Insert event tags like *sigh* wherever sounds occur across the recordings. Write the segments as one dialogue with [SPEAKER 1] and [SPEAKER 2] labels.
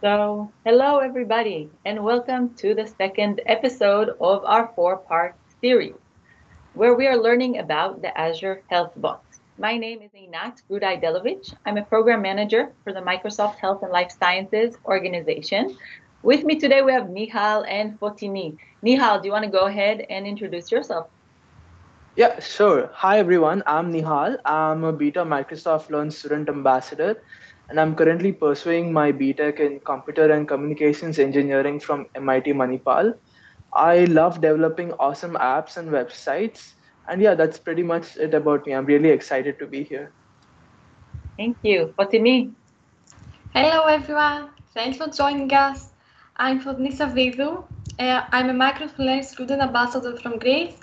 [SPEAKER 1] So, hello everybody, and welcome to the second episode of our four-part series, where we are learning about the Azure Health Bot. My name is Einat Gruda I'm a program manager for the Microsoft Health and Life Sciences organization. With me today, we have Nihal and Foteini. Nihal, do you want to go ahead and introduce yourself?
[SPEAKER 2] Yeah, sure. Hi, everyone. I'm Nihal. I'm a Beta Microsoft Learn Student Ambassador, and I'm currently pursuing my BTech in Computer and Communications Engineering from MIT Manipal. I love developing awesome apps and websites. And yeah, that's pretty much it about me. I'm really excited to be here.
[SPEAKER 1] Thank you. Foteini.
[SPEAKER 3] Hello, everyone. Thanks for joining us. I'm Foteini Savvidou. Uh, I'm a Microsoft Learn Student Ambassador from Greece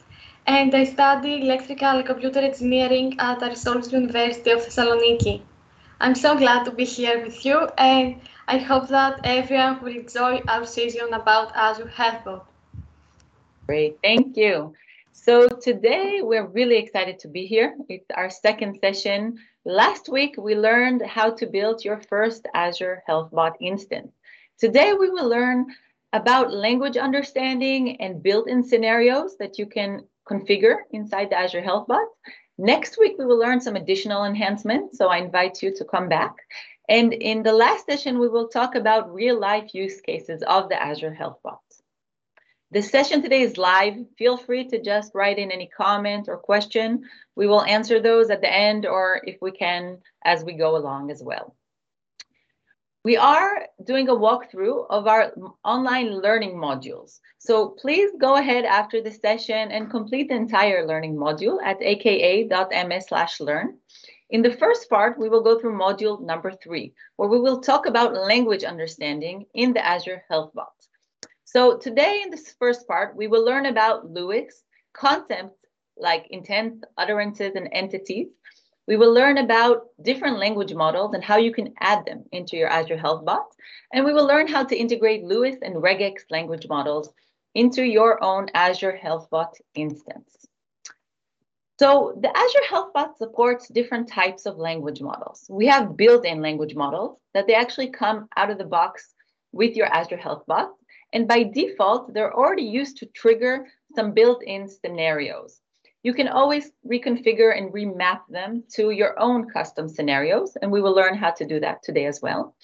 [SPEAKER 3] and I study electrical and computer engineering at Aristoteles University of Thessaloniki. I'm so glad to be here with you, and I hope that everyone will enjoy our session about Azure HealthBot.
[SPEAKER 1] Great, thank you. So today we're really excited to be here. It's our second session. Last week we learned how to build your first Azure HealthBot instance. Today we will learn about language understanding and built-in scenarios that you can configure inside the Azure Health Bot. Next week, we will learn some additional enhancements, so I invite you to come back. And in the last session, we will talk about real life use cases of the Azure Health Bot. The session today is live. Feel free to just write in any comment or question. We will answer those at the end or if we can as we go along as well. We are doing a walkthrough of our online learning modules. So please go ahead after the session and complete the entire learning module at aka.ms learn. In the first part, we will go through module number three, where we will talk about language understanding in the Azure Health Bot. So today in this first part, we will learn about LUIS, concepts like intent, utterances, and entities, we will learn about different language models and how you can add them into your Azure Health Bot. And we will learn how to integrate LUIS and regex language models into your own Azure Health Bot instance. So the Azure Health Bot supports different types of language models. We have built-in language models that they actually come out of the box with your Azure Health Bot. And by default, they're already used to trigger some built-in scenarios you can always reconfigure and remap them to your own custom scenarios, and we will learn how to do that today as well.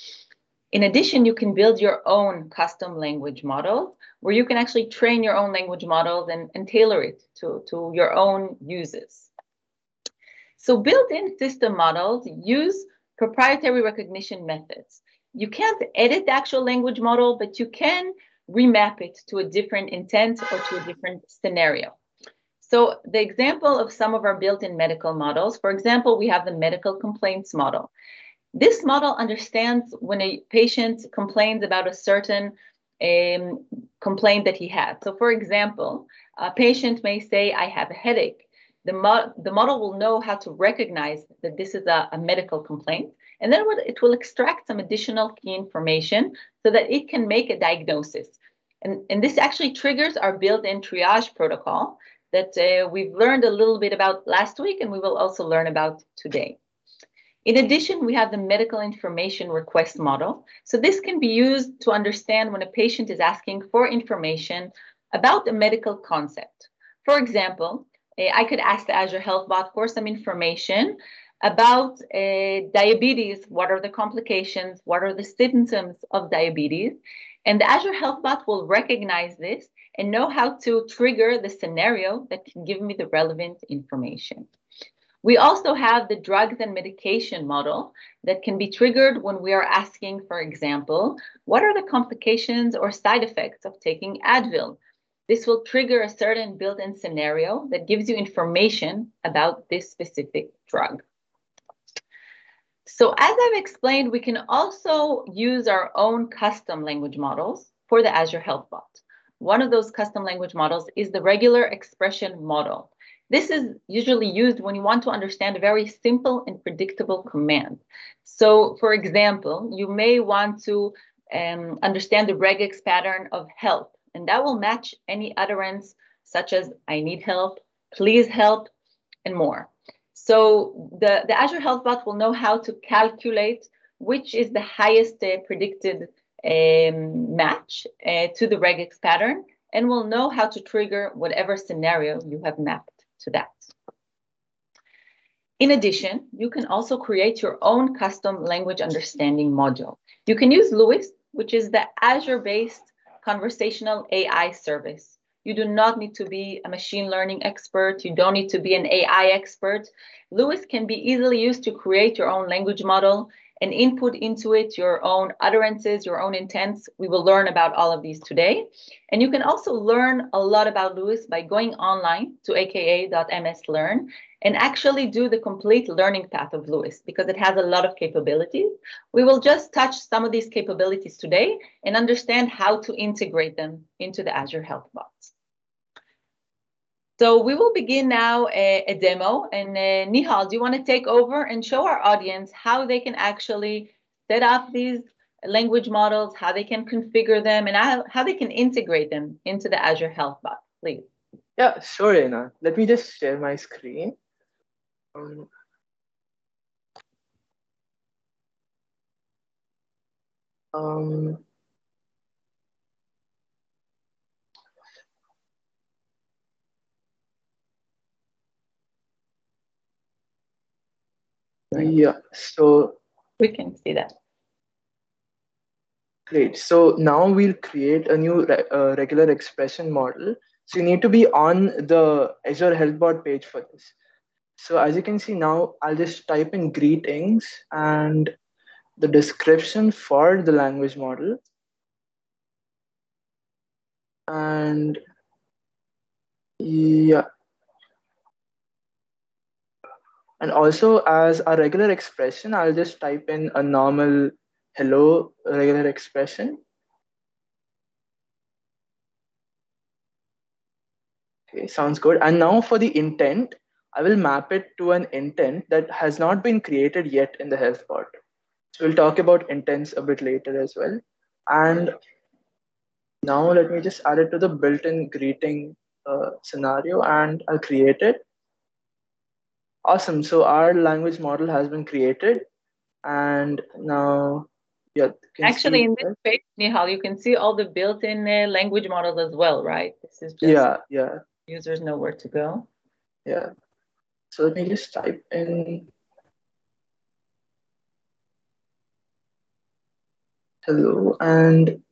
[SPEAKER 1] In addition, you can build your own custom language model where you can actually train your own language models and, and tailor it to, to your own uses. So built-in system models use proprietary recognition methods. You can't edit the actual language model, but you can remap it to a different intent or to a different scenario. So the example of some of our built-in medical models, for example, we have the medical complaints model. This model understands when a patient complains about a certain um, complaint that he had. So for example, a patient may say, I have a headache. The, mo the model will know how to recognize that this is a, a medical complaint. And then it will extract some additional key information so that it can make a diagnosis. And, and this actually triggers our built-in triage protocol that uh, we've learned a little bit about last week and we will also learn about today. In addition, we have the medical information request model. So this can be used to understand when a patient is asking for information about a medical concept. For example, uh, I could ask the Azure Health Bot for some information about uh, diabetes. What are the complications? What are the symptoms of diabetes? And the Azure Health Bot will recognize this and know how to trigger the scenario that can give me the relevant information. We also have the drugs and medication model that can be triggered when we are asking, for example, what are the complications or side effects of taking Advil? This will trigger a certain built-in scenario that gives you information about this specific drug. So as I've explained, we can also use our own custom language models for the Azure Health Bot. One of those custom language models is the regular expression model. This is usually used when you want to understand a very simple and predictable command. So for example, you may want to um, understand the regex pattern of help, and that will match any utterance such as I need help, please help, and more. So the, the Azure Health Bot will know how to calculate which is the highest uh, predicted um, match uh, to the regex pattern and will know how to trigger whatever scenario you have mapped to that. In addition, you can also create your own custom language understanding module. You can use LUIS, which is the Azure-based conversational AI service. You do not need to be a machine learning expert. You don't need to be an AI expert. LUIS can be easily used to create your own language model and input into it your own utterances, your own intents. We will learn about all of these today. And you can also learn a lot about LUIS by going online to aka.mslearn and actually do the complete learning path of LUIS because it has a lot of capabilities. We will just touch some of these capabilities today and understand how to integrate them into the Azure Health Bots. So we will begin now a, a demo. And uh, Nihal, do you want to take over and show our audience how they can actually set up these language models, how they can configure them, and how, how they can integrate them into the Azure Health Bot, please?
[SPEAKER 2] Yeah, sure, Anna. Let me just share my screen. Um, um, Yeah, so
[SPEAKER 1] we can see that.
[SPEAKER 2] Great. So now we'll create a new re uh, regular expression model. So you need to be on the Azure HealthBot page for this. So as you can see now, I'll just type in greetings and the description for the language model. And yeah, and also as a regular expression, I'll just type in a normal hello regular expression. Okay, sounds good. And now for the intent, I will map it to an intent that has not been created yet in the health bot. So we'll talk about intents a bit later as well. And now let me just add it to the built-in greeting uh, scenario and I'll create it. Awesome. So our language model has been created. And now, yeah.
[SPEAKER 1] Actually, in this page, Nihal, you can see all the built-in uh, language models as well, right? This is
[SPEAKER 2] just yeah, yeah.
[SPEAKER 1] Users know where to go.
[SPEAKER 2] Yeah. So let me just type in hello and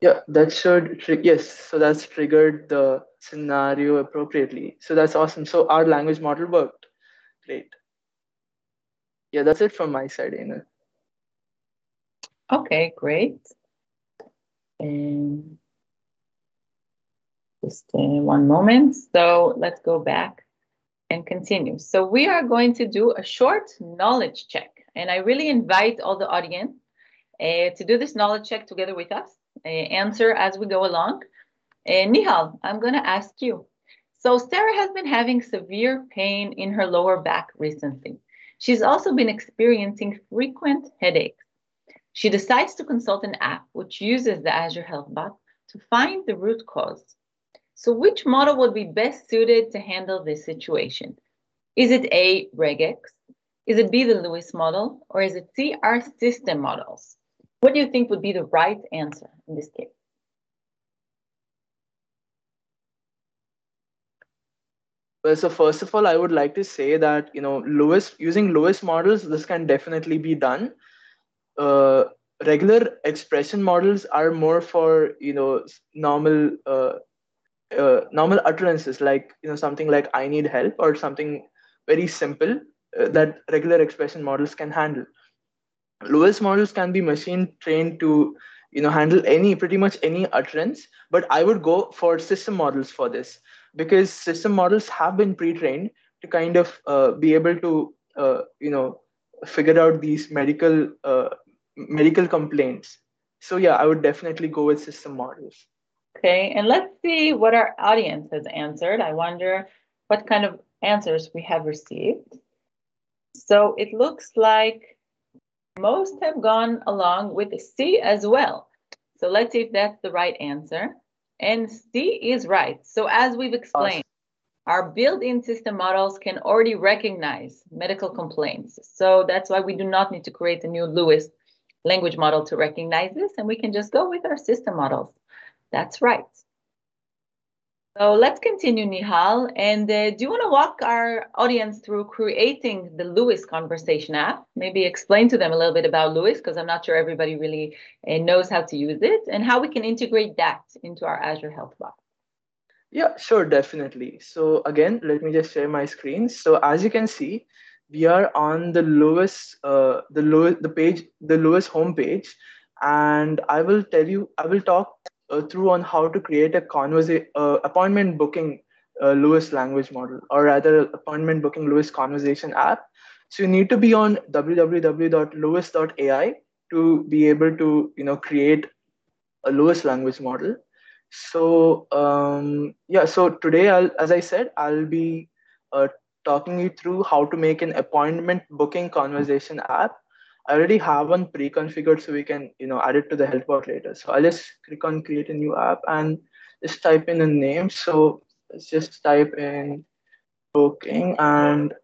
[SPEAKER 2] yeah, that should, yes, so that's triggered the scenario appropriately. So that's awesome. So our language model worked. Great. Yeah, that's it from my side, Anna.
[SPEAKER 1] Okay, great. And just uh, one moment. So let's go back and continue. So we are going to do a short knowledge check. And I really invite all the audience uh, to do this knowledge check together with us, uh, answer as we go along. Uh, Nihal, I'm going to ask you. So Sarah has been having severe pain in her lower back recently. She's also been experiencing frequent headaches. She decides to consult an app which uses the Azure Health Bot to find the root cause. So which model would be best suited to handle this situation? Is it A, regex? Is it B, the LUIS model? Or is it C, our system models? What do you think would be the right answer in this case?
[SPEAKER 2] Well, so first of all, I would like to say that you know LUIS using LUIS models, this can definitely be done. Uh, regular expression models are more for you know normal uh, uh, normal utterances, like you know something like "I need help" or something very simple uh, that regular expression models can handle. LUIS models can be machine trained to you know handle any pretty much any utterance, but I would go for system models for this because system models have been pre-trained to kind of uh, be able to uh, you know figure out these medical uh, medical complaints. So yeah i would definitely go with system models.
[SPEAKER 1] Okay and let's see what our audience has answered. I wonder what kind of answers we have received. So it looks like most have gone along with c as well. So let's see if that's the right answer and C is right. So as we've explained, our built-in system models can already recognize medical complaints. So that's why we do not need to create a new LUIS language model to recognize this, and we can just go with our system models. That's right. So let's continue, Nihal. And uh, do you want to walk our audience through creating the LUIS conversation app? Maybe explain to them a little bit about LUIS, because I'm not sure everybody really uh, knows how to use it, and how we can integrate that into our Azure Health Bot.
[SPEAKER 2] Yeah, sure, definitely. So again, let me just share my screen. So as you can see, we are on the LUIS, uh, the LUIS, the page, the LUIS homepage, and I will tell you, I will talk uh, through on how to create a conversa- uh, appointment booking uh, LUIS language model, or rather, appointment booking LUIS conversation app. So you need to be on www.luis.ai to be able to, you know, create a LUIS language model. So um, yeah, so today, I'll, as I said, I'll be uh, talking you through how to make an appointment booking conversation app. I already have one pre-configured, so we can you know add it to the HealthBot later. So I'll just click on create a new app and just type in a name. So let's just type in booking and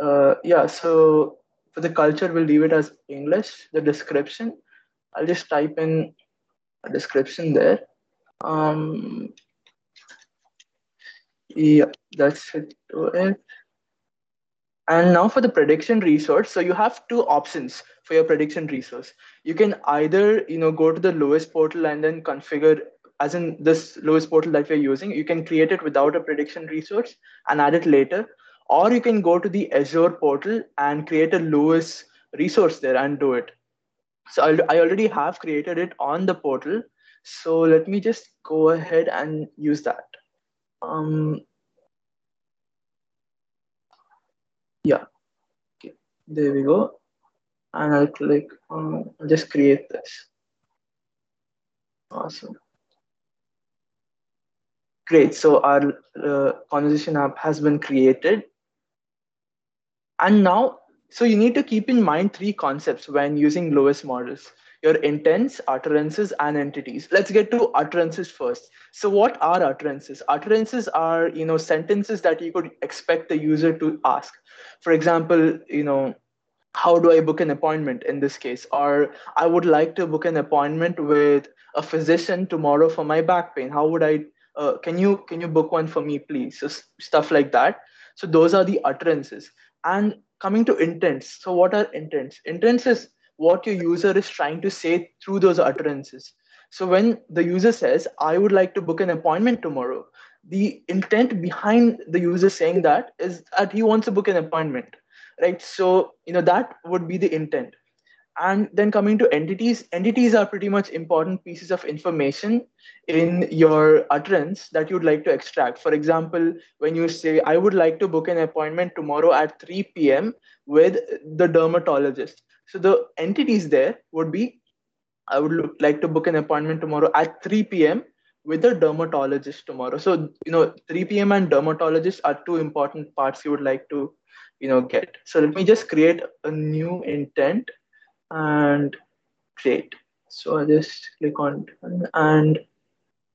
[SPEAKER 2] uh, yeah. So for the culture, we'll leave it as English. The description, I'll just type in a description there um, yeah, that's it. And now for the prediction resource, so you have two options for your prediction resource. You can either you know go to the LUIS portal and then configure, as in this LUIS portal that we're using, you can create it without a prediction resource and add it later, or you can go to the Azure portal and create a LUIS resource there and do it. So I already have created it on the portal. So let me just go ahead and use that. Um, yeah, okay. there we go. And I'll click on, just create this. Awesome. Great, so our uh, conversation app has been created. And now, so you need to keep in mind three concepts when using LUIS models your intents, utterances, and entities. Let's get to utterances first. So what are utterances? Utterances are, you know, sentences that you could expect the user to ask. For example, you know, how do I book an appointment in this case? Or I would like to book an appointment with a physician tomorrow for my back pain. How would I, uh, can you, can you book one for me, please? So stuff like that. So those are the utterances. And coming to intents. So what are intents? Intents is what your user is trying to say through those utterances. So when the user says, I would like to book an appointment tomorrow, the intent behind the user saying that is that he wants to book an appointment, right? So, you know, that would be the intent. And then coming to entities, entities are pretty much important pieces of information in your utterance that you'd like to extract. For example, when you say, I would like to book an appointment tomorrow at 3 p.m. with the dermatologist. So the entities there would be, I would like to book an appointment tomorrow at 3 p.m. with a dermatologist tomorrow. So, you know, 3 p.m. and dermatologist are two important parts you would like to, you know, get. So let me just create a new intent and create. So I just click on and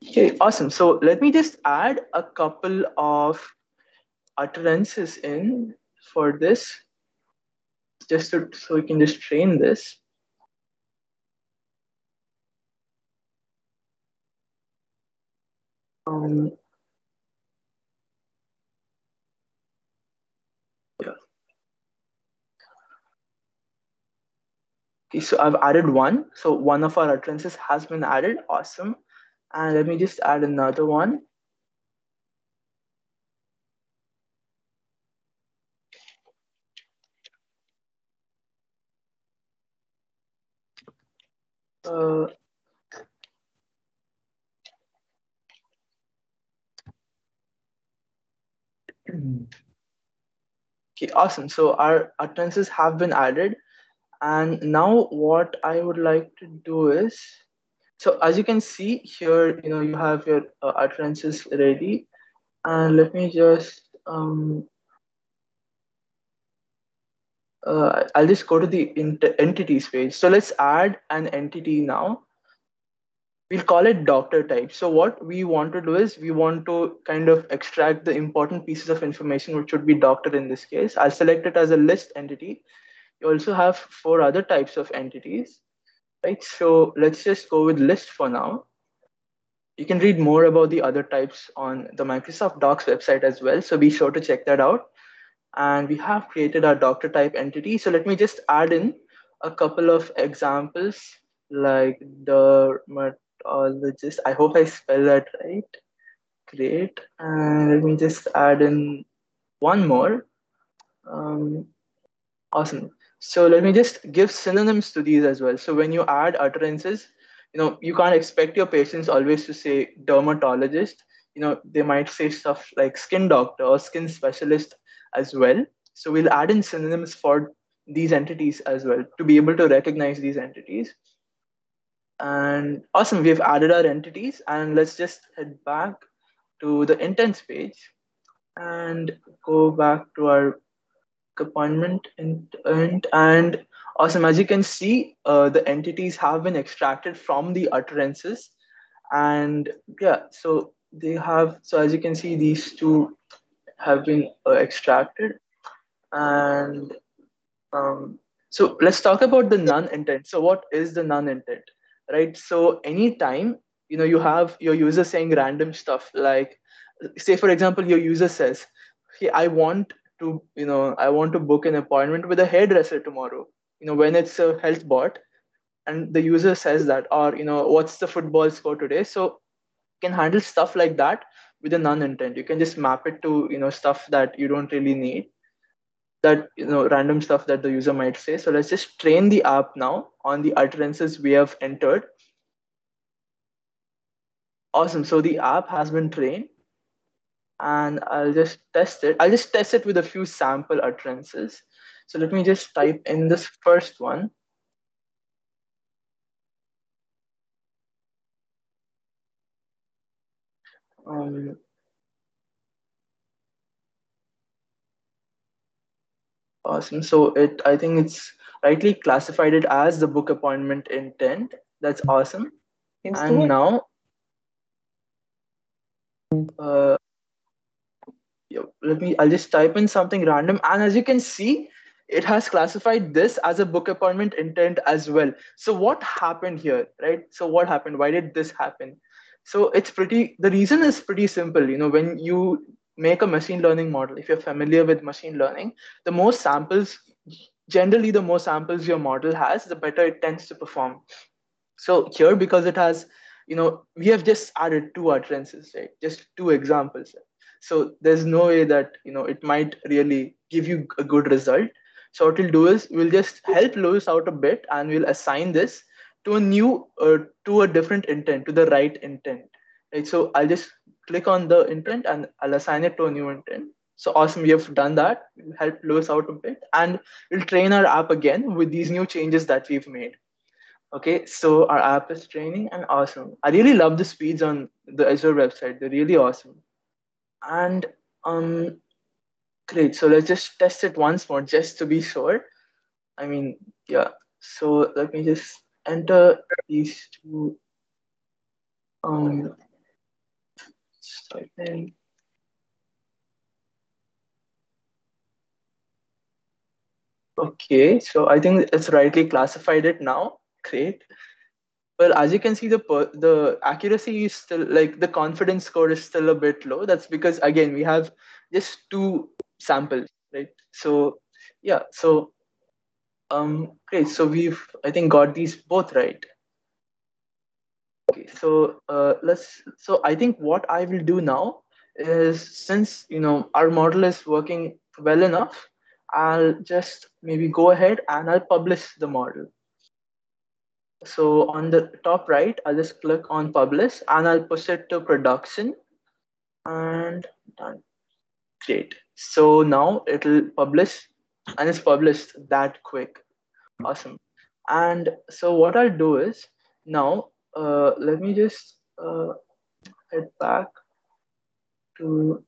[SPEAKER 2] okay, awesome. So let me just add a couple of utterances in for this just to, so we can just train this. Um, yeah. So I've added one. So one of our utterances has been added. Awesome. And let me just add another one. Uh, okay, awesome. So our utterances have been added. And now what I would like to do is, so as you can see here, you know, you have your uh, utterances ready. And let me just um, uh, I'll just go to the entities page. So let's add an entity now. We'll call it doctor type. So what we want to do is we want to kind of extract the important pieces of information, which would be doctor in this case. I'll select it as a list entity. You also have four other types of entities. Right, so let's just go with list for now. You can read more about the other types on the Microsoft Docs website as well. So be sure to check that out. And we have created our doctor type entity. So let me just add in a couple of examples like dermatologist. I hope I spell that right. Great. And let me just add in one more. Um, awesome. So let me just give synonyms to these as well. So when you add utterances, you know, you can't expect your patients always to say dermatologist. You know, they might say stuff like skin doctor or skin specialist as well. So we'll add in synonyms for these entities as well to be able to recognize these entities. And awesome, we've added our entities and let's just head back to the intents page and go back to our appointment intent and awesome as you can see uh, the entities have been extracted from the utterances. And yeah so they have so as you can see these two have been uh, extracted. And um, so let's talk about the none intent so what is the none intent right? So anytime you know you have your user saying random stuff like say for example your user says hey i want to you know i want to book an appointment with a hairdresser tomorrow you know when it's a health bot and the user says that or you know what's the football score today? So you can handle stuff like that with a non intent. you can just map it to you know stuff that you don't really need that you know random stuff that the user might say so let's just train the app now on the utterances we have entered awesome so the app has been trained and I'll just test it. I'll just test it with a few sample utterances. So let me just type in this first one. Um, awesome. So it, I think it's rightly classified it as the book appointment intent. That's awesome. and now, uh, let me, I'll just type in something random. And as you can see, it has classified this as a book appointment intent as well. So what happened here, right? So what happened? Why did this happen? So it's pretty, the reason is pretty simple. You know, when you make a machine learning model, if you're familiar with machine learning, the more samples, generally the more samples your model has, the better it tends to perform. So here, because it has, you know, we have just added two utterances, right? Just two examples. So there's no way that, you know, it might really give you a good result. So what we'll do is we'll just help LUIS out a bit and we'll assign this to a new, uh, to a different intent, to the right intent. Right. So I'll just click on the intent and I'll assign it to a new intent. So awesome, we have done that. We'll help LUIS out a bit and we'll train our app again with these new changes that we've made. Okay, so our app is training and awesome. I really love the speeds on the Azure website. They're really awesome. And um, Great. So let's just test it once more just to be sure. I mean, yeah. So let me just enter these two. Um, Okay, so I think it's rightly classified it now. Great. Well, as you can see, the the accuracy is still like the confidence score is still a bit low. That's because again we have just two samples, right? So yeah, so um, great. So we've I think got these both right. Okay, so uh, let's. So I think what I will do now is since you know our model is working well enough, I'll just maybe go ahead and I'll publish the model. So on the top right, I'll just click on publish and I'll push it to production and done. Great. So now it'll publish and it's published that quick. Awesome. And so what I'll do is now, uh, let me just uh, head back to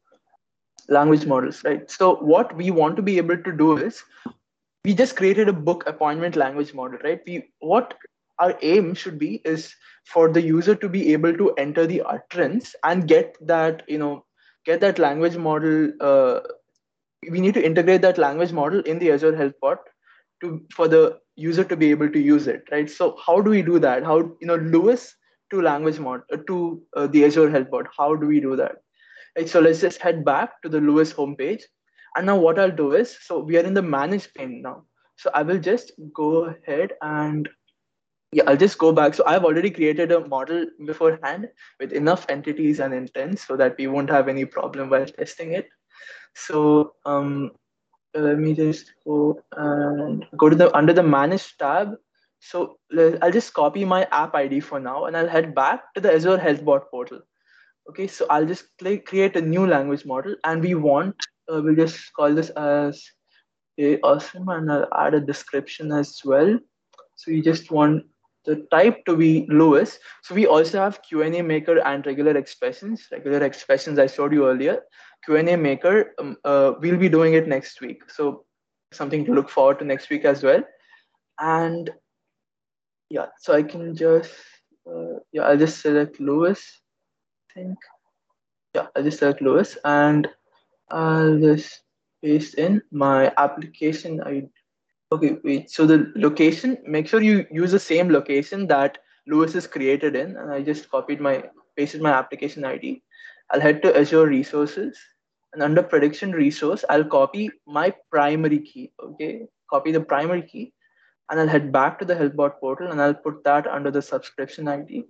[SPEAKER 2] language models, right? So what we want to be able to do is we just created a book appointment language model, right? We what our aim should be is for the user to be able to enter the utterance and get that, you know, get that language model uh, we need to integrate that language model in the Azure Health Bot to for the user to be able to use it, right? So how do we do that? How you know LUIS to language mod uh, to uh, the Azure Health Bot? How do we do that? Right, so let's just head back to the LUIS homepage. And now what I'll do is, so we are in the manage pane now. So I will just go ahead and yeah, I'll just go back. So I've already created a model beforehand with enough entities and intents so that we won't have any problem while testing it. So um, let me just go and go to the under the manage tab. So I'll just copy my app ID for now and I'll head back to the Azure HealthBot portal. Okay, so I'll just click, create a new language model and we want, uh, we'll just call this as a awesome and I'll add a description as well. So you just want the type to be LUIS. So we also have Q&A maker and regular expressions. Regular expressions I showed you earlier. Q&A maker, um, uh, we'll be doing it next week. So something to look forward to next week as well. And yeah, so I can just, uh, yeah, I'll just select LUIS, I think. Yeah, I'll just select LUIS and I'll just paste in my application ID Okay, wait. So the location, make sure you use the same location that LUIS is created in. And I just copied my, pasted my application ID. I'll head to Azure Resources. And under prediction resource, I'll copy my primary key. Okay, copy the primary key. And I'll head back to the HealthBot portal and I'll put that under the subscription ID.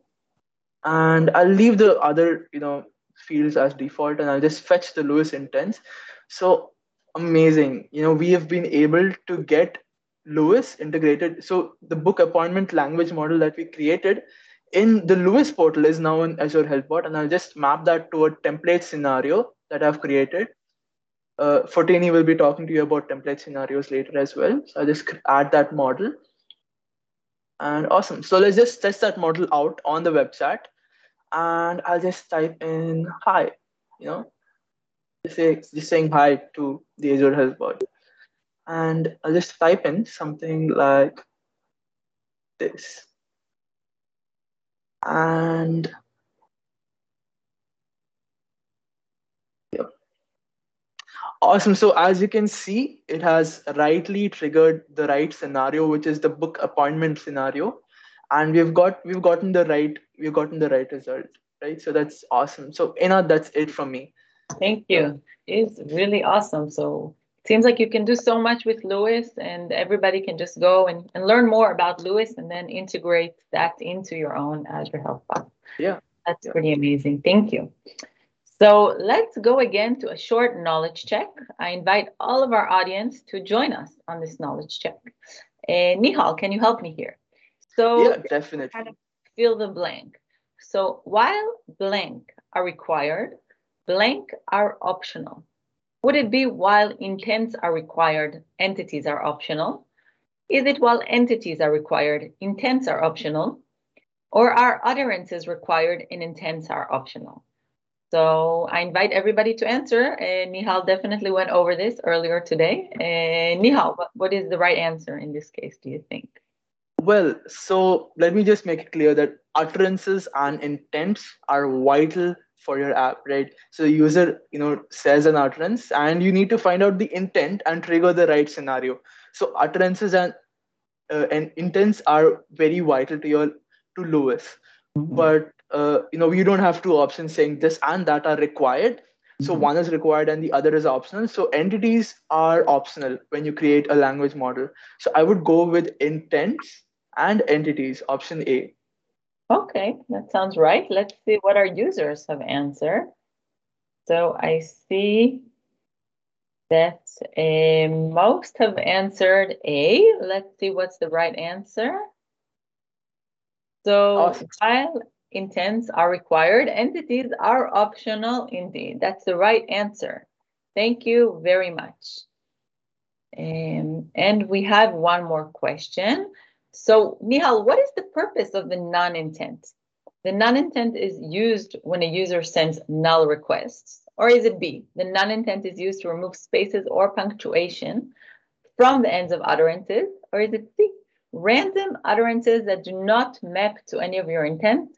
[SPEAKER 2] And I'll leave the other, you know, fields as default and I'll just fetch the LUIS intents. So amazing. You know, we have been able to get LUIS integrated. So the book appointment language model that we created in the LUIS portal is now in Azure HealthBot, and I'll just map that to a template scenario that I've created. Uh, Foteini will be talking to you about template scenarios later as well. So I'll just add that model. And awesome. So let's just test that model out on the website. And I'll just type in hi, you know, just, say, just saying hi to the Azure HealthBot and I'll just type in something like this. And yeah. Awesome. So as you can see, it has rightly triggered the right scenario, which is the book appointment scenario. And we've got we've gotten the right we've gotten the right result, right? So that's awesome. So Ina, that's it from me.
[SPEAKER 1] Thank you. It's really awesome. So seems like you can do so much with LUIS and everybody can just go and, and learn more about LUIS and then integrate that into your own Azure Health Bot.
[SPEAKER 2] Yeah.
[SPEAKER 1] That's
[SPEAKER 2] yeah.
[SPEAKER 1] pretty amazing. Thank you. So let's go again to a short knowledge check. I invite all of our audience to join us on this knowledge check. Uh, Nihal, can you help me here?
[SPEAKER 2] So yeah, definitely. Kind of
[SPEAKER 1] fill the blank. So while blank are required, blank are optional. Would it be while intents are required, entities are optional? Is it while entities are required, intents are optional? Or are utterances required and intents are optional? So I invite everybody to answer. Uh, Nihal definitely went over this earlier today. Uh, Nihal, what, what is the right answer in this case, do you think?
[SPEAKER 2] Well, so let me just make it clear that utterances and intents are vital for your app, right? So the user, you know, says an utterance, and you need to find out the intent and trigger the right scenario. So utterances and uh, and intents are very vital to your to LUIS Mm-hmm. But uh, you know, you don't have two options saying this and that are required. So mm-hmm. one is required and the other is optional. So entities are optional when you create a language model. So I would go with intents and entities, option A.
[SPEAKER 1] Okay, that sounds right. Let's see what our users have answered. So I see that uh, most have answered A. Let's see what's the right answer. So awesome. while intents are required, entities are optional indeed. That's the right answer. Thank you very much. Um, and we have one more question. So, Nihal, what is the purpose of the non-intent? The non-intent is used when a user sends null requests. Or is it B? The non-intent is used to remove spaces or punctuation from the ends of utterances. Or is it C? Random utterances that do not map to any of your intent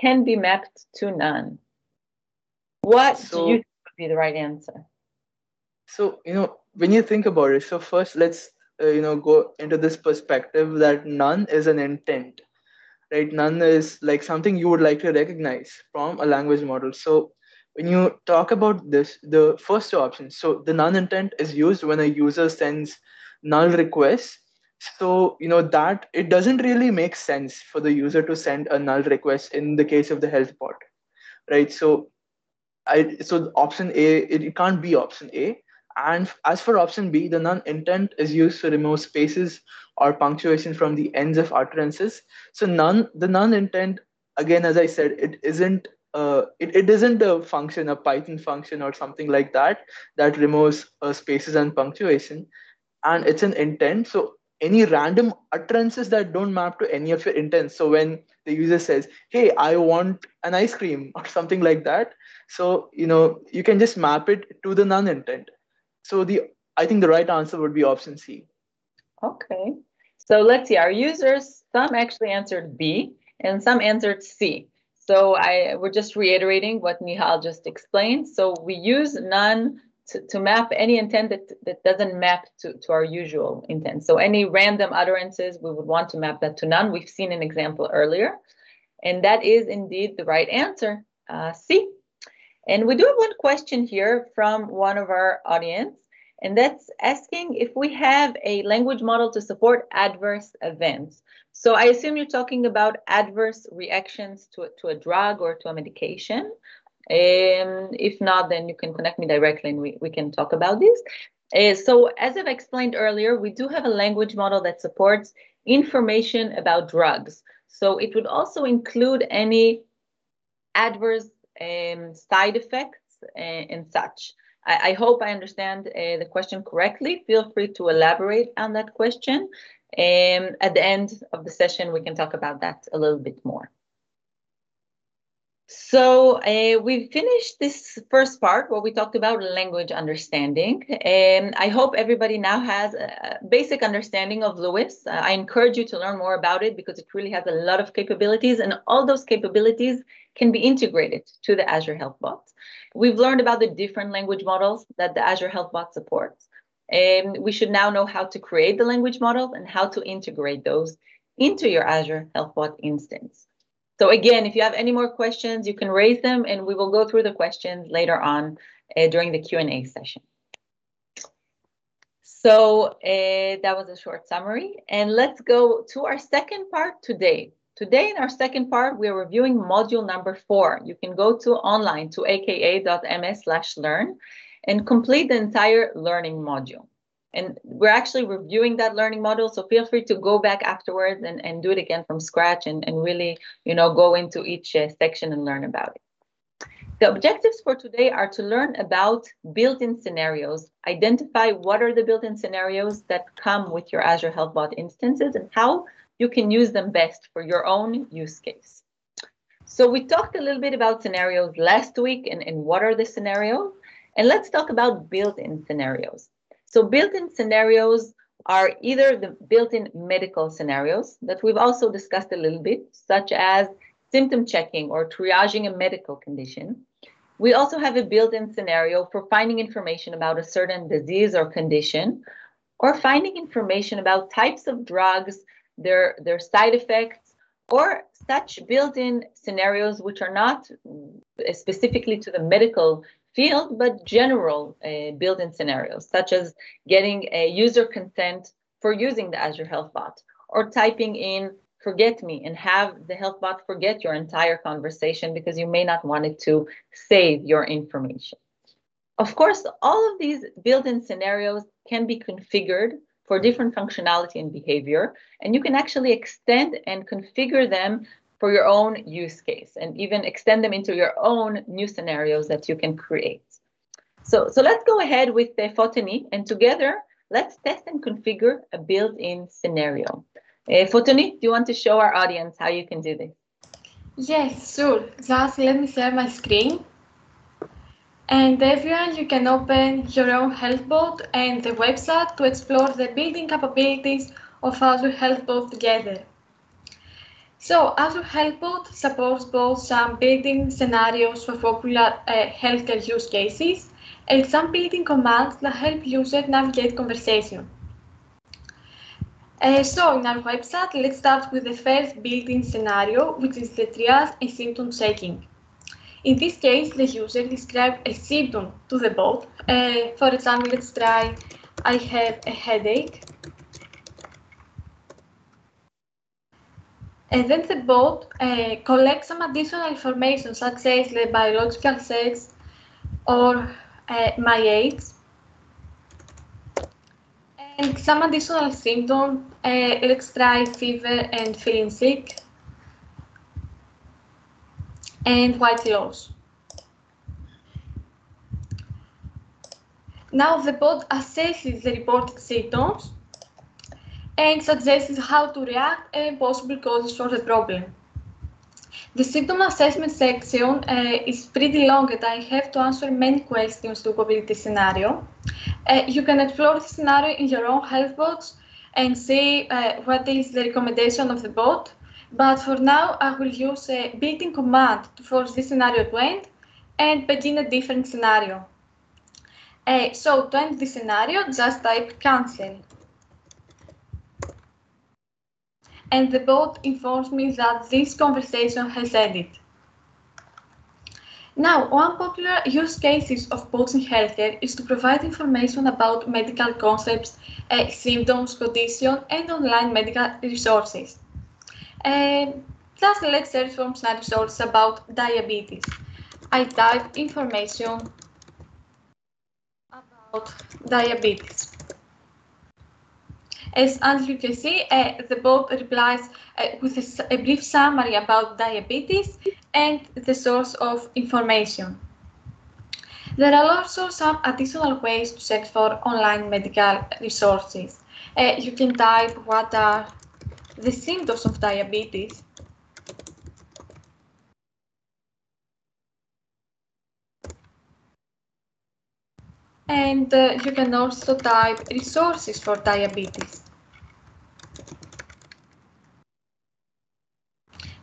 [SPEAKER 1] can be mapped to none. What so, do you think would be the right answer?
[SPEAKER 2] So, you know, when you think about it, so first let's uh, you know go into this perspective that none is an intent right? None is like something you would like to recognize from a language model. So when you talk about this the first two options so the none intent is used when a user sends null requests. So you know that it doesn't really make sense for the user to send a null request in the case of the health bot right? So i so option a it, it can't be option a and as for option b the non intent is used to remove spaces or punctuation from the ends of utterances so none the non intent, again as i said it isn't uh, it, it isn't a function a python function or something like that that removes uh, spaces and punctuation and it's an intent so any random utterances that don't map to any of your intents. So when the user says, "Hey, I want an ice cream" *laughs* or something like that, so you know you can just map it to the none intent. So the I think the right answer would be option C.
[SPEAKER 1] Okay. So let's see. Our users, some actually answered B, and some answered C. So I we're just reiterating what Nihal just explained. So we use none to, to map any intent that, that doesn't map to, to our usual intent. So any random utterances, we would want to map that to none. We've seen an example earlier. And that is indeed the right answer, uh, C. And we do have one question here from one of our audience, and that's asking if we have a language model to support adverse events. So I assume you're talking about adverse reactions to, to a drug or to a medication. Um, if not, then you can connect me directly and we, we can talk about this. Uh, so as I've explained earlier, we do have a language model that supports information about drugs. So it would also include any adverse um, side effects and, and such. I, I, hope I understand uh, the question correctly. Feel free to elaborate on that question. Um, at the end of the session, we can talk about that a little bit more. So uh, we finished this first part where we talked about language understanding. And I hope everybody now has a basic understanding of LUIS. Uh, I encourage you to learn more about it because it really has a lot of capabilities and all those capabilities can be integrated to the Azure Health Bot. We've learned about the different language models that the Azure Health Bot supports. And we should now know how to create the language models and how to integrate those into your Azure Health Bot instance. So again, if you have any more questions, you can raise them and we will go through the questions later on uh, during the Q&A session. So uh, that was a short summary. And let's go to our second part today. Today in our second part, we are reviewing module number four. You can go to online to aka.ms slash learn and complete the entire learning module. And we're actually reviewing that learning module, So feel free to go back afterwards and, and do it again from scratch and, and really, you know, go into each uh, section and learn about it. The objectives for today are to learn about built-in scenarios, identify what are the built-in scenarios that come with your Azure Health Bot instances and how you can use them best for your own use case. So we talked a little bit about scenarios last week and, and what are the scenarios. And let's talk about built-in scenarios. So built-in scenarios are either the built-in medical scenarios that we've also discussed a little bit, such as symptom checking or triaging a medical condition. We also have a built-in scenario for finding information about a certain disease or condition, or finding information about types of drugs, their, their side effects, or such built-in scenarios which are not specifically to the medical field, but general uh, built-in scenarios, such as getting a user consent for using the Azure Health Bot, or typing in forget me and have the health bot forget your entire conversation because you may not want it to save your information. Of course, all of these built-in scenarios can be configured for different functionality and behavior, and you can actually extend and configure them for your own use case and even extend them into your own new scenarios that you can create. So, so let's go ahead with the Foteini and together let's test and configure a built-in scenario. Uh, Foteini, do you want to show our audience how you can do this?
[SPEAKER 3] Yes, sure. Just let me share my screen. And everyone, you can open your own HealthBot and the website to explore the built-in capabilities of Azure HealthBot together. So Azure HealthBot supports both some built-in scenarios for popular uh, healthcare use cases and some built-in commands that help users navigate conversation. Uh, so in our website, let's start with the first built-in scenario, which is the triage and symptom checking. In this case, the user describes a symptom to the bot. Uh, for example, let's try, I have a headache. And then the bot uh, collects some additional information, such as the biological sex or uh, my age and some additional symptoms, uh, let's try fever and feeling sick, and white loss. Now the bot assesses the reported symptoms and suggests how to react and possible causes for the problem. The symptom assessment section uh, is pretty long and I have to answer many questions to complete the scenario. Uh, you can explore the scenario in your own health bots and see uh, what is the recommendation of the bot. But for now, I will use a built-in command to force this scenario to end and begin a different scenario. Uh, so to end the scenario, just type cancel. And the bot informs me that this conversation has ended. Now, one popular use cases of bots in healthcare is to provide information about medical concepts, uh, symptoms, conditions, and online medical resources. Just let's search from some resources about diabetes. I type information about diabetes. As, as you can see, uh, the bot replies uh, with a, a, brief summary about diabetes and the source of information. There are also some additional ways to search for online medical resources. Uh, you can type what are the symptoms of diabetes and uh, you can also type resources for diabetes.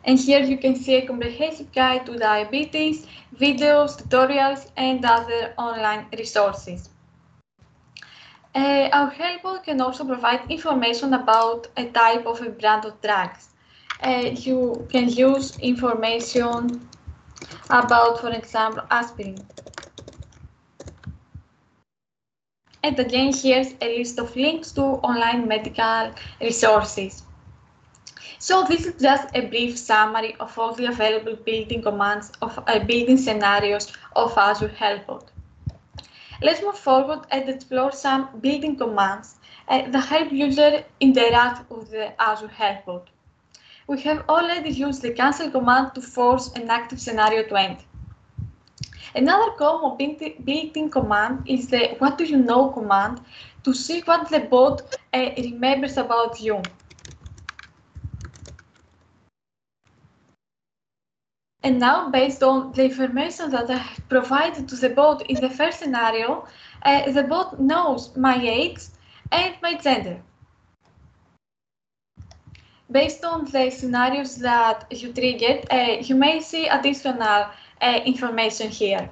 [SPEAKER 3] And here you can see a comprehensive guide to diabetes, videos, tutorials, and other online resources. Uh, our HealthBot can also provide information about a type of a brand of drugs. Uh, you can use information about, for example, aspirin. And again, here's a list of links to online medical resources. So this is just a brief summary of all the available built-in commands of uh, built-in scenarios of Azure HealthBot. Let's move forward and explore some built-in commands uh, that help user interact with the Azure HealthBot. We have already used the cancel command to force an active scenario to end. Another common built-in command is the what do you know command to see what the bot uh, remembers about you. And now, based on the information that I provided to the bot in the first scenario, uh, the bot knows my age and my gender. Based on the scenarios that you triggered, uh, you may see additional uh, information here.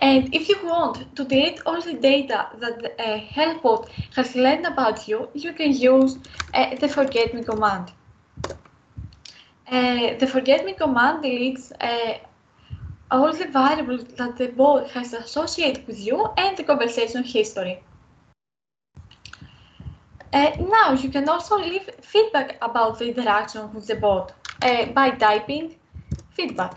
[SPEAKER 3] And if you want to delete all the data that the uh, HealthBot has learned about you, you can use uh, the forget me command. Uh, the forget me command deletes uh, all the variables that the bot has associated with you and the conversation history. Uh, now you can also leave feedback about the interaction with the bot uh, by typing feedback.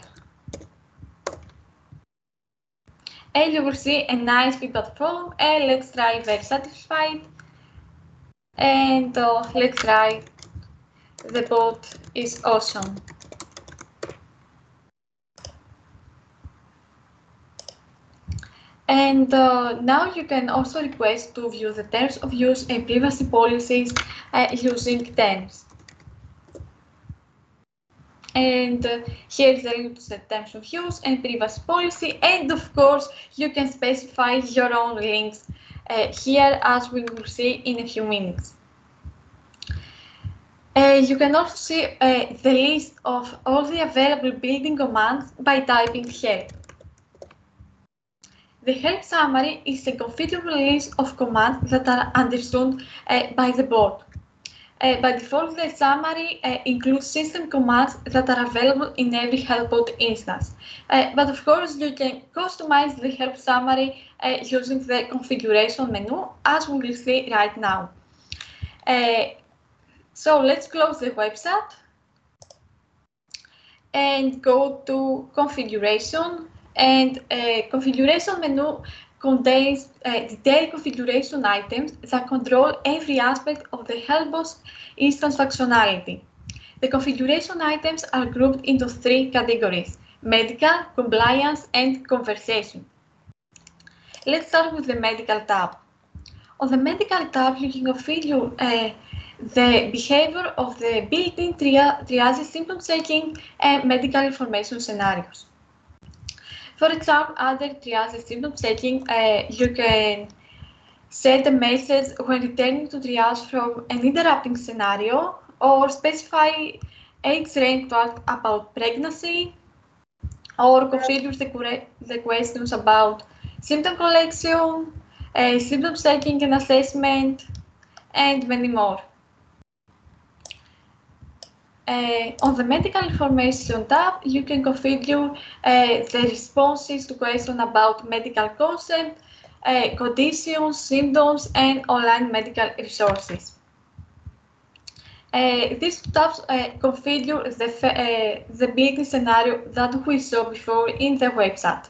[SPEAKER 3] And you will see a nice feedback form let's try very satisfied. And uh, let's try the bot is awesome. And uh, now you can also request to view the terms of use and privacy policies uh, using terms. And uh, here is the link to the terms of use and privacy policy. And of course, you can specify your own links uh, here as we will see in a few minutes. Uh, you can also see uh, the list of all the available built-in commands by typing help. The help summary is a configurable list of commands that are understood uh, by the board. Uh, by default, the summary uh, includes system commands that are available in every HealthBot instance. Uh, but of course, you can customize the help summary using the configuration menu, as we will see right now. So let's close the website and go to configuration and uh, configuration menu contains uh, detailed configuration items that control every aspect of the HealthBot instance functionality. The configuration items are grouped into three categories, medical, compliance, and conversation. Let's start with the medical tab. On the medical tab, you can configure uh, the behavior of the built-in tria triage symptom checking and medical information scenarios. For example, under triage symptom checking, uh, you can set a message when returning to triage from an interrupting scenario or specify age range about pregnancy or configure the, the questions about symptom collection, uh, symptom checking and assessment, and many more. Uh, on the medical information tab, you can configure uh, the responses to questions about medical concept, uh, conditions, symptoms, and online medical resources. Uh, these tabs uh, configure the, uh, the built-in scenario that we saw before in the website.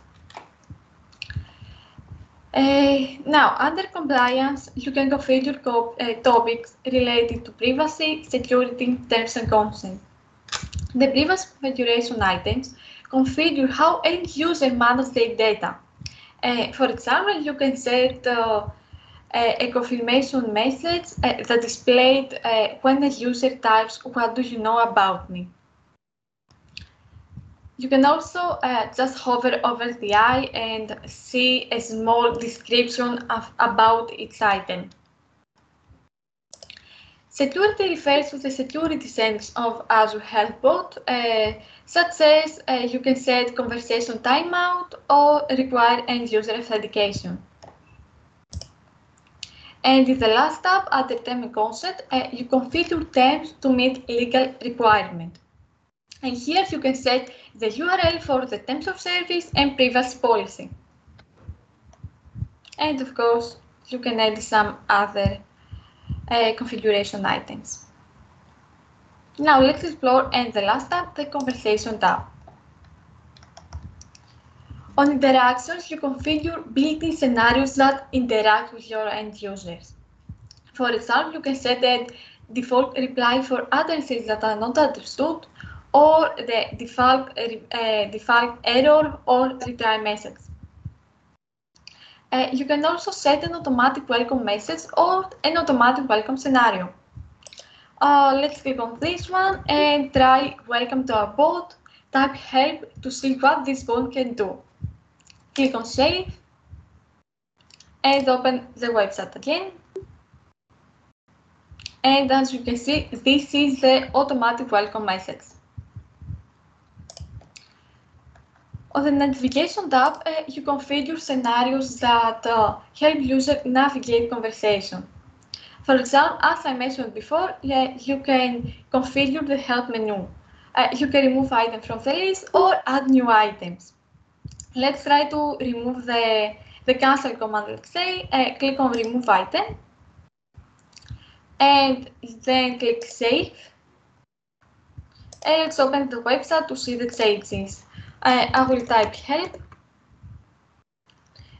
[SPEAKER 3] Uh, now, under compliance, you can configure uh, topics related to privacy, security, terms and consent. The privacy configuration items configure how end user manages their data. Uh, for example, you can set uh, a confirmation message that displayed when a user types, what do you know about me? You can also uh, just hover over the eye and see a small description of, about each item. Security refers to the security settings of Azure HealthBot, uh, such as uh, you can set conversation timeout or require end-user authentication. And in the last tab, at the term concept, uh, you configure terms to meet legal requirement. And here you can set the URL for the terms of service and privacy policy. And of course, you can add some other uh, configuration items. Now let's explore and the last tab, the conversation tab. On interactions, you configure built-in scenarios that interact with your end users. For example, you can set a default reply for utterances that are not understood or the default, uh, default error or retry message. Uh, you can also set an automatic welcome message or an automatic welcome scenario. Uh, let's click on this one and try welcome to our bot, type help to see what this bot can do. Click on save and open the website again. And as you can see, this is the automatic welcome message. On the navigation tab, uh, you configure scenarios that uh, help user navigate conversation. For example, as I mentioned before, yeah, you can configure the help menu. Uh, you can remove items from the list or add new items. Let's try to remove the, the cancel command, let's say, uh, click on remove item, and then click save. And let's open the website to see the changes. I, I will type help.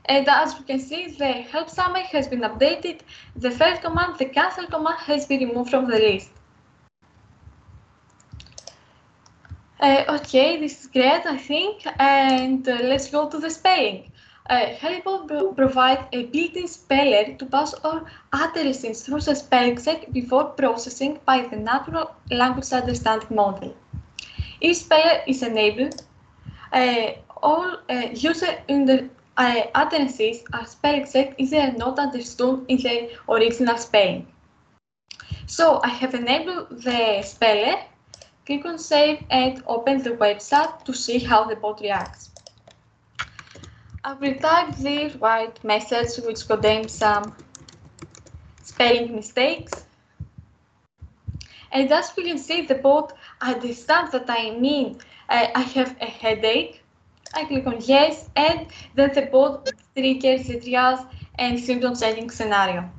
[SPEAKER 3] And as you can see, the help summary has been updated. The fail command, the cancel command has been removed from the list. Uh, okay, this is great, I think. And uh, let's go to the spelling. Uh, HealthBot provides a built-in speller to pass all utterances through the spelling check before processing by the natural language understanding model. Each speller is enabled all uh, user in the uh, utterances are spelled checked if they are not understood in the original spelling. So I have enabled the speller, click on save and open the website to see how the bot reacts. I will type the white message which contains some spelling mistakes. And as we can see, the bot understands that I mean I have a headache. I click on yes, and then the bot triggers the triage and symptom checking scenario.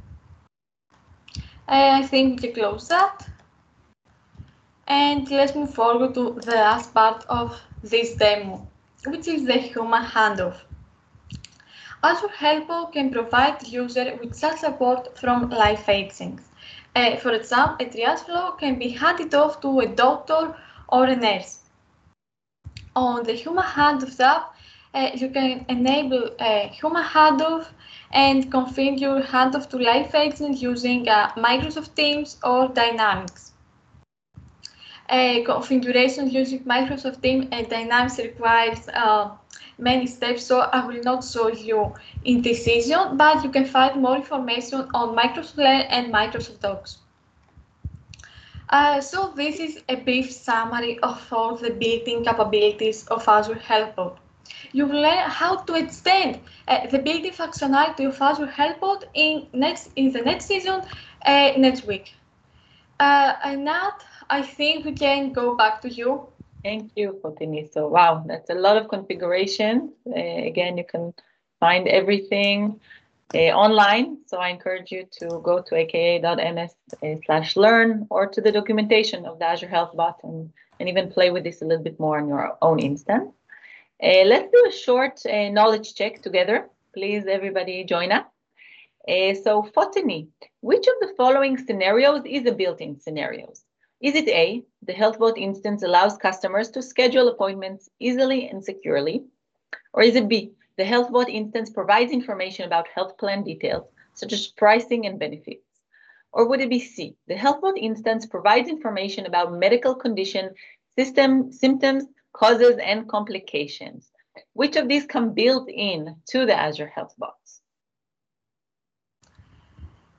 [SPEAKER 3] I think we can close that. And let's move forward to the last part of this demo, which is the human handoff. Azure HealthBot can provide the user with such support from live agents. Uh, for example, a triage flow can be handed off to a doctor or a nurse. On the Human Handoff app, uh, you can enable a human handoff and configure handoff to live agents using uh, Microsoft Teams or Dynamics. Uh, configuration using Microsoft Teams and Dynamics requires uh, many steps, so I will not show you in this session, but you can find more information on Microsoft Learn and Microsoft Docs. Uh, so this is a brief summary of all the built-in capabilities of Azure HealthBot. You will learn how to extend uh, the built-in functionality of Azure HealthBot in next in the next season uh, next week. Uh, and now I think we can go back to you
[SPEAKER 1] Thank you, Foteini. So, wow, that's a lot of configuration. Uh, again, you can find everything online. So I encourage you to go to aka.ms uh, slash learn or to the documentation of the Azure Health Bot and, and even play with this a little bit more on your own instance. Uh, let's do a short uh, knowledge check together. Please, everybody join us. Uh, so Foteini, which of the following scenarios is a built-in scenarios? Is it A, the HealthBot instance allows customers to schedule appointments easily and securely? Or is it B, the Health HealthBot instance provides information about health plan details, such as pricing and benefits? Or would it be C, the Health HealthBot instance provides information about medical condition, system, symptoms, causes, and complications? Which of these come built in to the Azure Health HealthBots?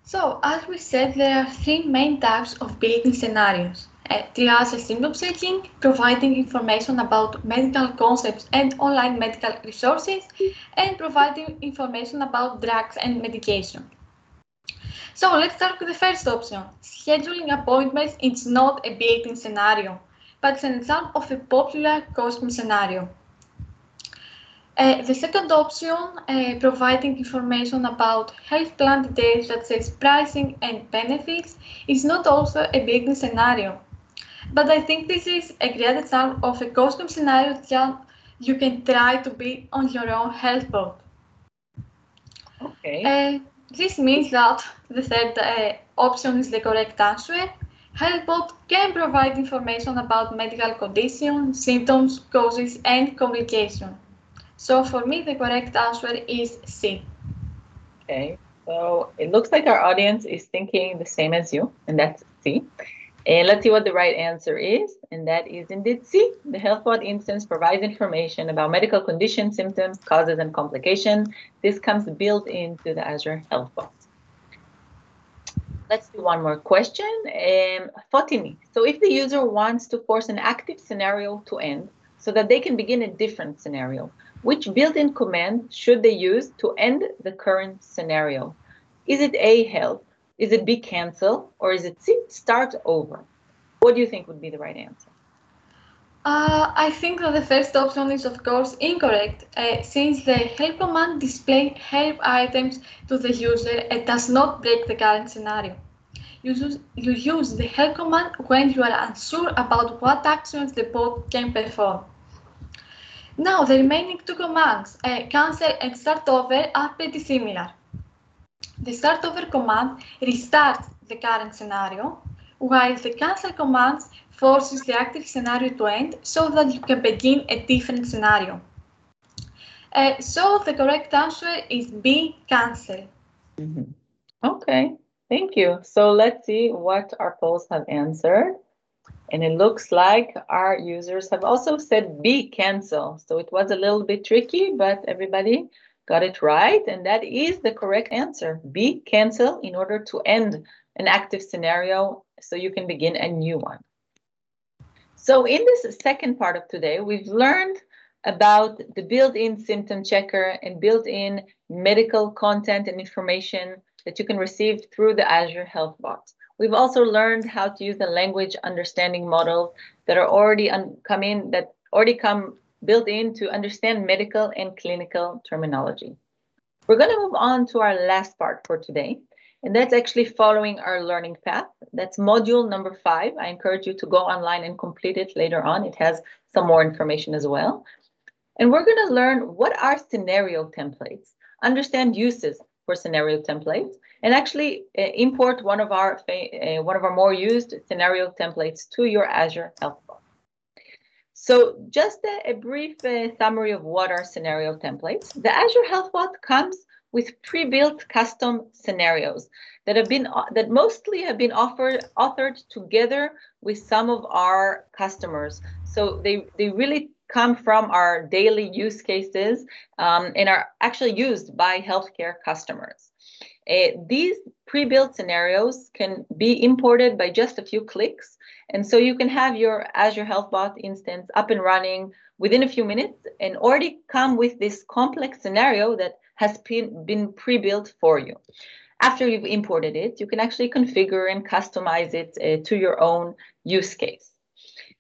[SPEAKER 3] So, as we said, there are three main types of built-in scenarios. Triage symptom checking, providing information about medical concepts and online medical resources, and providing information about drugs and medication. So let's start with the first option. Scheduling appointments is not a built-in scenario, but it's an example of a popular custom scenario. Uh, the second option, uh, providing information about health plan details such as pricing and benefits, is not also a built-in scenario. But I think this is a great example of a custom scenario that you can try to build on your own health bot.
[SPEAKER 1] Okay.
[SPEAKER 3] Uh, this means that the third uh, option is the correct answer. HealthBot can provide information about medical conditions, symptoms, causes, and complications. So for me, the correct answer is C.
[SPEAKER 1] Okay, so it looks like our audience is thinking the same as you, and that's C. And let's see what the right answer is, and that is indeed C. The HealthBot instance provides information about medical conditions, symptoms, causes, and complications. This comes built into the Azure HealthBot. Let's do one more question. Um, Foteini, so if the user wants to force an active scenario to end so that they can begin a different scenario, which built-in command should they use to end the current scenario? Is it A, help? Is it B, cancel? Or is it start over? What do you think would be the right answer?
[SPEAKER 3] Uh, I think that the first option is of course incorrect, uh, since the help command displays help items to the user and does not break the current scenario. You use, you use the help command when you are unsure about what actions the bot can perform. Now, the remaining two commands, uh, cancel and start over, are pretty similar. The start over command restarts the current scenario, while the cancel command forces the active scenario to end so that you can begin a different scenario. Uh, so the correct answer is B, cancel.
[SPEAKER 1] Mm -hmm. Okay, thank you. So let's see what our polls have answered. And it looks like our users have also said B, cancel. So it was a little bit tricky, but everybody got it right. And that is the correct answer. B, cancel in order to end an active scenario so you can begin a new one. So in this second part of today, we've learned about the built-in symptom checker and built-in medical content and information that you can receive through the Azure Health Bot. We've also learned how to use the language understanding models that are already come in, that already come built in to understand medical and clinical terminology. We're going to move on to our last part for today, and that's actually following our learning path. That's module number five. I encourage you to go online and complete it later on. It has some more information as well. And we're going to learn what are scenario templates, understand uses for scenario templates, and actually uh, import one of our uh, one of our more used scenario templates to your Azure Health. So just a, a brief uh, summary of what are scenario templates. The Azure Health Bot comes with pre-built custom scenarios that have been that mostly have been offered authored together with some of our customers. So they they really come from our daily use cases um, and are actually used by healthcare customers. Uh, these pre-built scenarios can be imported by just a few clicks. And so you can have your Azure Health Bot instance up and running within a few minutes and already come with this complex scenario that has been, pre-built for you. After you've imported it, you can actually configure and customize it uh, to your own use case.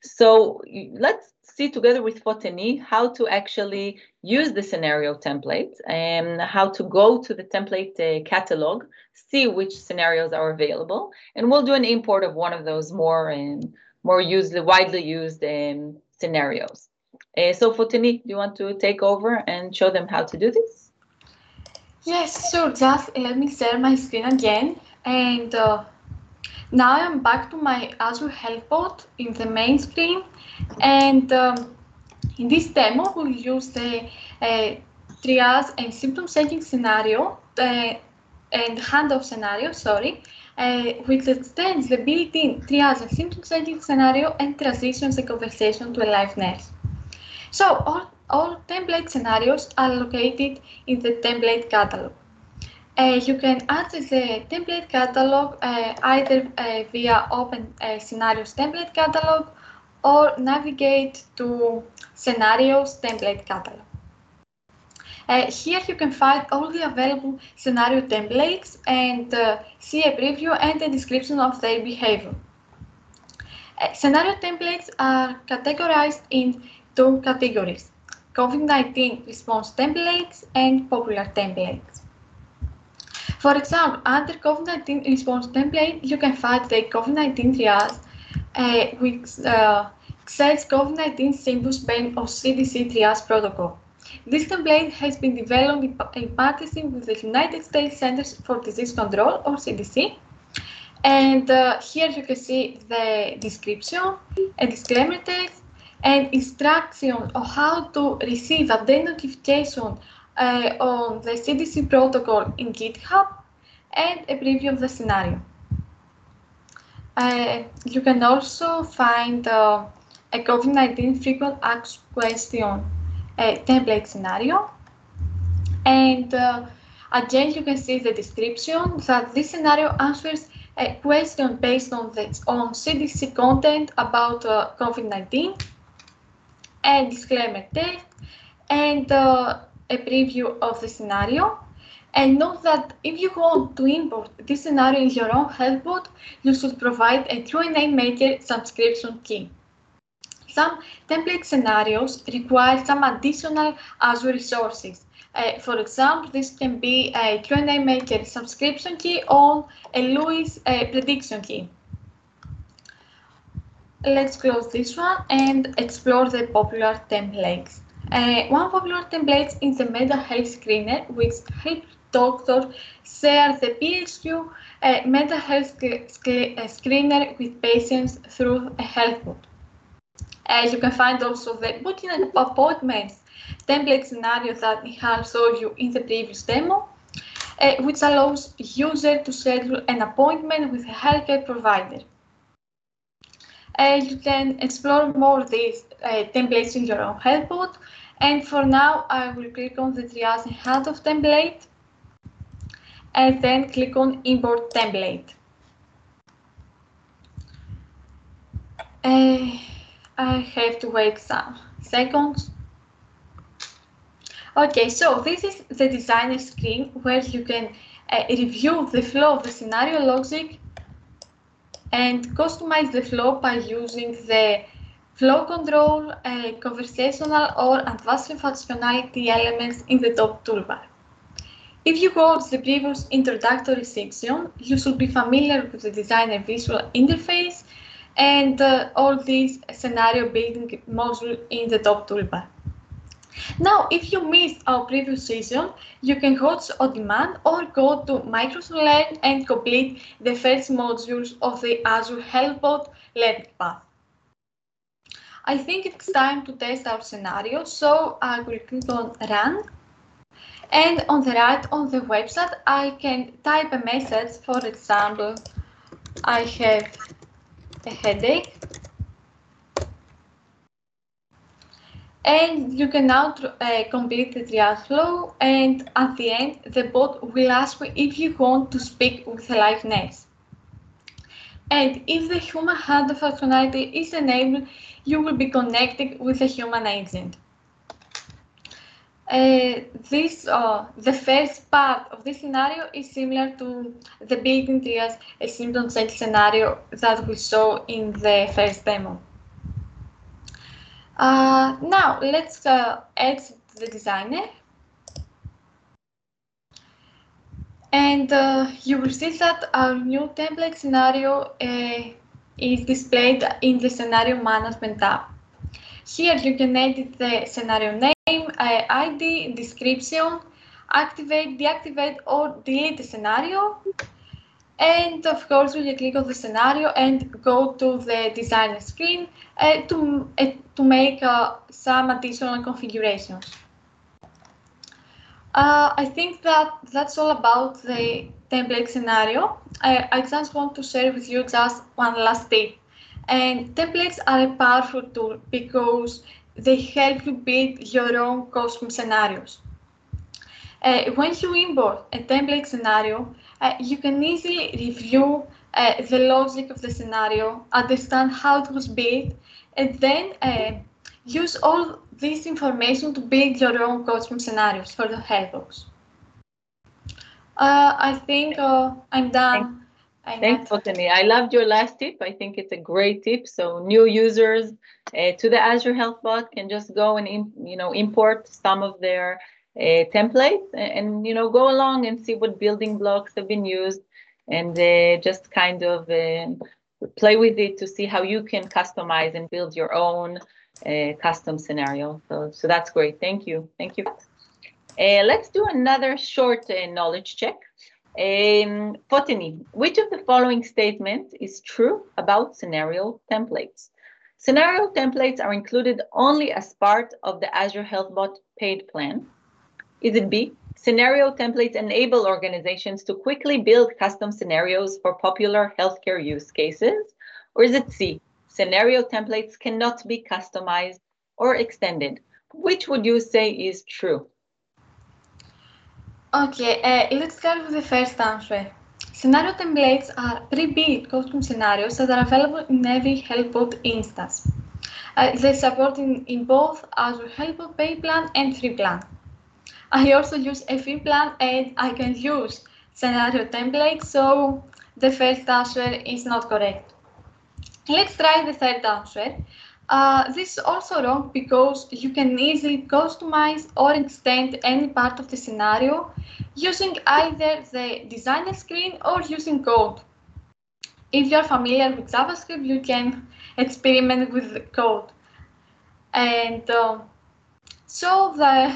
[SPEAKER 1] So let's see together with Foteini how to actually use the scenario template and how to go to the template uh, catalog, see which scenarios are available, and we'll do an import of one of those more and um, more used, widely used um, scenarios. Uh, so Foteini, do you want to take over and show them how to do this?
[SPEAKER 3] Yes, sure. Just let me share my screen again. And uh, now I'm back to my Azure Health Bot in the main screen. And um, in this demo, we'll use the uh, triage and symptom setting scenario uh, and handoff scenario, sorry, uh, which extends the built-in triage and symptom setting scenario and transitions the conversation to a live nurse. So all, all template scenarios are located in the template catalog. Uh, you can access the template catalog uh, either uh, via Open uh, Scenarios template catalog or navigate to Scenarios template catalog. Uh, here you can find all the available scenario templates and uh, see a preview and a description of their behavior. Uh, scenario templates are categorized in two categories, COVID-19 response templates and popular templates. For example, under COVID-19 response template, you can find the COVID-19 triage, uh, which uh, says COVID-19 symptoms based on CDC triage protocol. This template has been developed in partnership with the United States Centers for Disease Control, or CDC. And uh, here you can see the description, a disclaimer text, and instructions on how to receive update notification uh, on the CDC protocol in GitHub and a preview of the scenario. Uh, you can also find uh, a COVID-19 frequent asked question uh, template scenario. And uh, again, you can see the description that this scenario answers a question based on the on CDC content about uh, COVID-19, a disclaimer text, and uh, a preview of the scenario. And note that if you want to import this scenario in your own health bot, you should provide a QnA Maker subscription key. Some template scenarios require some additional Azure resources. Uh, for example, this can be a QnA Maker subscription key or a LUIS uh, prediction key. Let's close this one and explore the popular templates. Uh, one popular template is the mental health screener, which helps doctors share the uh, mental health sc sc screener with patients through a health bot. Uh, you can find also the booking and appointments template scenario that Nihal showed you in the previous demo, uh, which allows user to schedule an appointment with a healthcare provider. Uh, you can explore more of these uh, templates in your own health bot. And for now, I will click on the triage and handoff template and then click on import template. Uh, I have to wait some seconds. Okay, so this is the designer screen where you can uh, review the flow of the scenario logic and customize the flow by using the flow control, uh, conversational or advanced functionality elements in the top toolbar. If you watched the previous introductory section, you should be familiar with the designer visual interface and uh, all these scenario building module in the top toolbar. Now, if you missed our previous session, you can watch on demand or go to Microsoft Learn and complete the first modules of the Azure HealthBot learning path. I think it's time to test our scenario, so I will click on Run and on the right on the website, I can type a message. For example, I have a headache. And you can now uh, complete the triage flow. And at the end, the bot will ask you if you want to speak with a live nurse. And if the human hand functionality is enabled, you will be connected with a human agent. Uh, this, uh, the first part of this scenario is similar to the built-in trias a symptom check scenario that we saw in the first demo. Uh, now, let's uh, add the designer. And uh, you will see that our new template scenario uh, is displayed in the scenario management tab. Here you can edit the scenario name uh, ID, description, activate, deactivate, or delete the scenario. And of course, we can click on the scenario and go to the designer screen uh, to, uh, to make uh, some additional configurations. Uh, I think that that's all about the template scenario. I, I just want to share with you just one last tip. And templates are a powerful tool because they help you build your own custom scenarios. Uh, when you import a template scenario, uh, you can easily review uh, the logic of the scenario, understand how it was built, and then uh, use all this information to build your own custom scenarios for the HealthBots. Uh, I think uh, I'm done.
[SPEAKER 1] Thanks, Foteini. I loved your last tip. I think it's a great tip. So new users uh, to the Azure Health Bot can just go and you know import some of their uh, templates and, and, you know go along and see what building blocks have been used and uh, just kind of um, play with it to see how you can customize and build your own uh, custom scenario. So so that's great. Thank you. Thank you. Uh, let's do another short uh, knowledge check. Um, Foteini, which of the following statements is true about scenario templates? Scenario templates are included only as part of the Azure HealthBot paid plan. Is it B? Scenario templates enable organizations to quickly build custom scenarios for popular healthcare use cases. Or is it C? Scenario templates cannot be customized or extended. Which would you say is true?
[SPEAKER 3] Okay, uh, let's start with the first answer. Scenario templates are pre-built custom scenarios that are available in every HealthBot instance. Uh, they support in, in both Azure HealthBot Pay Plan and Free Plan. I also use a free plan and I can use scenario templates, so the first answer is not correct. Let's try the third answer. Uh, this is also wrong because you can easily customize or extend any part of the scenario using either the designer screen or using code. If you're familiar with JavaScript, you can experiment with the code. And uh, so the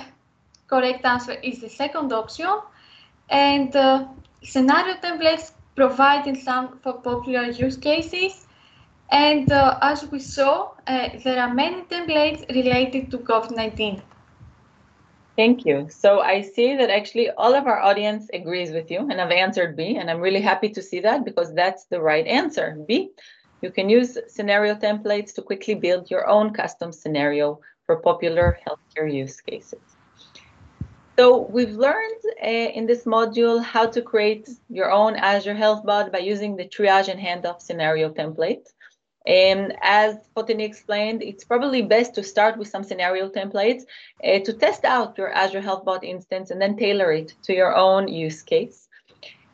[SPEAKER 3] correct answer is the second option. And uh, scenario templates provide in some for popular use cases and uh, as we saw, uh, there are many templates related to COVID-19.
[SPEAKER 1] Thank you. So I see that actually all of our audience agrees with you and I've answered B and I'm really happy to see that because that's the right answer. B, you can use scenario templates to quickly build your own custom scenario for popular healthcare use cases. So we've learned uh, in this module how to create your own Azure Health Bot by using the triage and handoff scenario template. And as Foteini explained, it's probably best to start with some scenario templates uh, to test out your Azure HealthBot instance and then tailor it to your own use case.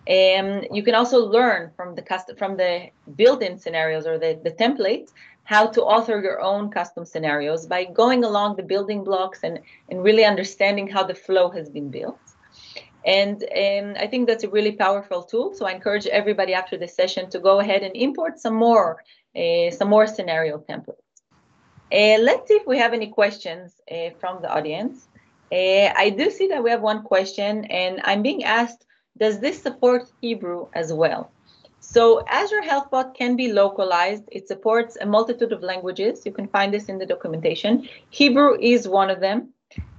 [SPEAKER 1] Um, you can also learn from the custom from the built-in scenarios or the, the templates how to author your own custom scenarios by going along the building blocks and, and really understanding how the flow has been built. And um, I think that's a really powerful tool. So I encourage everybody after this session to go ahead and import some more, some more scenario templates. Uh, let's see if we have any questions uh, from the audience. I do see that we have one question, and I'm being asked, does this support Hebrew as well? So Azure HealthBot can be localized. It supports a multitude of languages. You can find this in the documentation. Hebrew is one of them.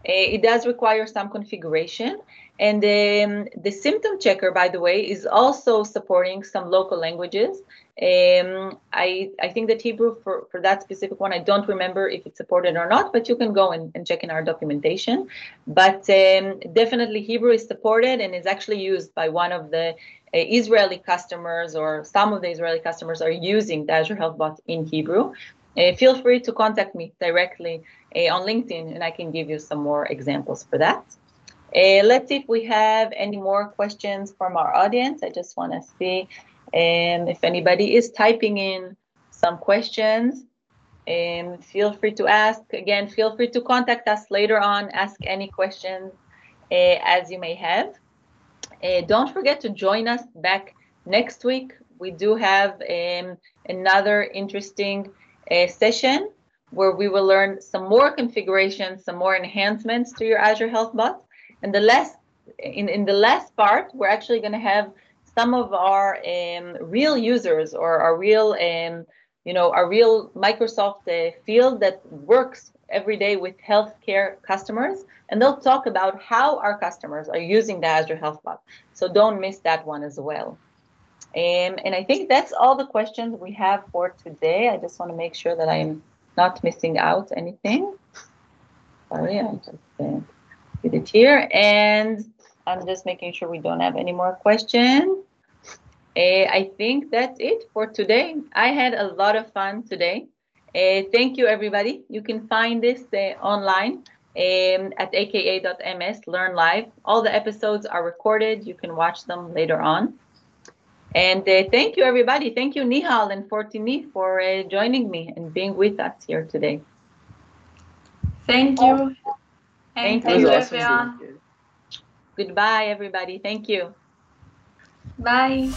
[SPEAKER 1] It does require some configuration. And um, the symptom checker, by the way, is also supporting some local languages. Um, I, I think that Hebrew for, for that specific one, I don't remember if it's supported or not, but you can go and, and check in our documentation. But um, definitely Hebrew is supported and is actually used by one of the uh, Israeli customers or some of the Israeli customers are using the Azure Health Bot in Hebrew. Uh, feel free to contact me directly uh, on LinkedIn and I can give you some more examples for that. Uh, let's see if we have any more questions from our audience. I just want to see um, if anybody is typing in some questions. Um, feel free to ask. Again, feel free to contact us later on. Ask any questions uh, as you may have. Uh, don't forget to join us back next week. We do have um, another interesting uh, session where we will learn some more configurations, some more enhancements to your Azure Health Bot. And the last, in, in the last part, we're actually going to have some of our um, real users or our real, um, you know, our real Microsoft uh, field that works every day with healthcare customers, and they'll talk about how our customers are using the Azure Health Bot. So don't miss that one as well. Um, and I think that's all the questions we have for today. I just want to make sure that I'm not missing out anything. Sorry, I just uh, did it here. And I'm just making sure we don't have any more questions. Uh, I think that's it for today. I had a lot of fun today. Uh, thank you, everybody. You can find this uh, online um, at aka.ms, learn live. All the episodes are recorded. You can watch them later on. And uh, thank you, everybody. Thank you, Nihal and Foteini, for uh, joining me and being with us here today.
[SPEAKER 3] Thank you.
[SPEAKER 1] Thank
[SPEAKER 3] and
[SPEAKER 1] you.
[SPEAKER 3] thank you,
[SPEAKER 2] Awesome.
[SPEAKER 3] everyone.
[SPEAKER 1] Goodbye, everybody. Thank you.
[SPEAKER 3] Bye.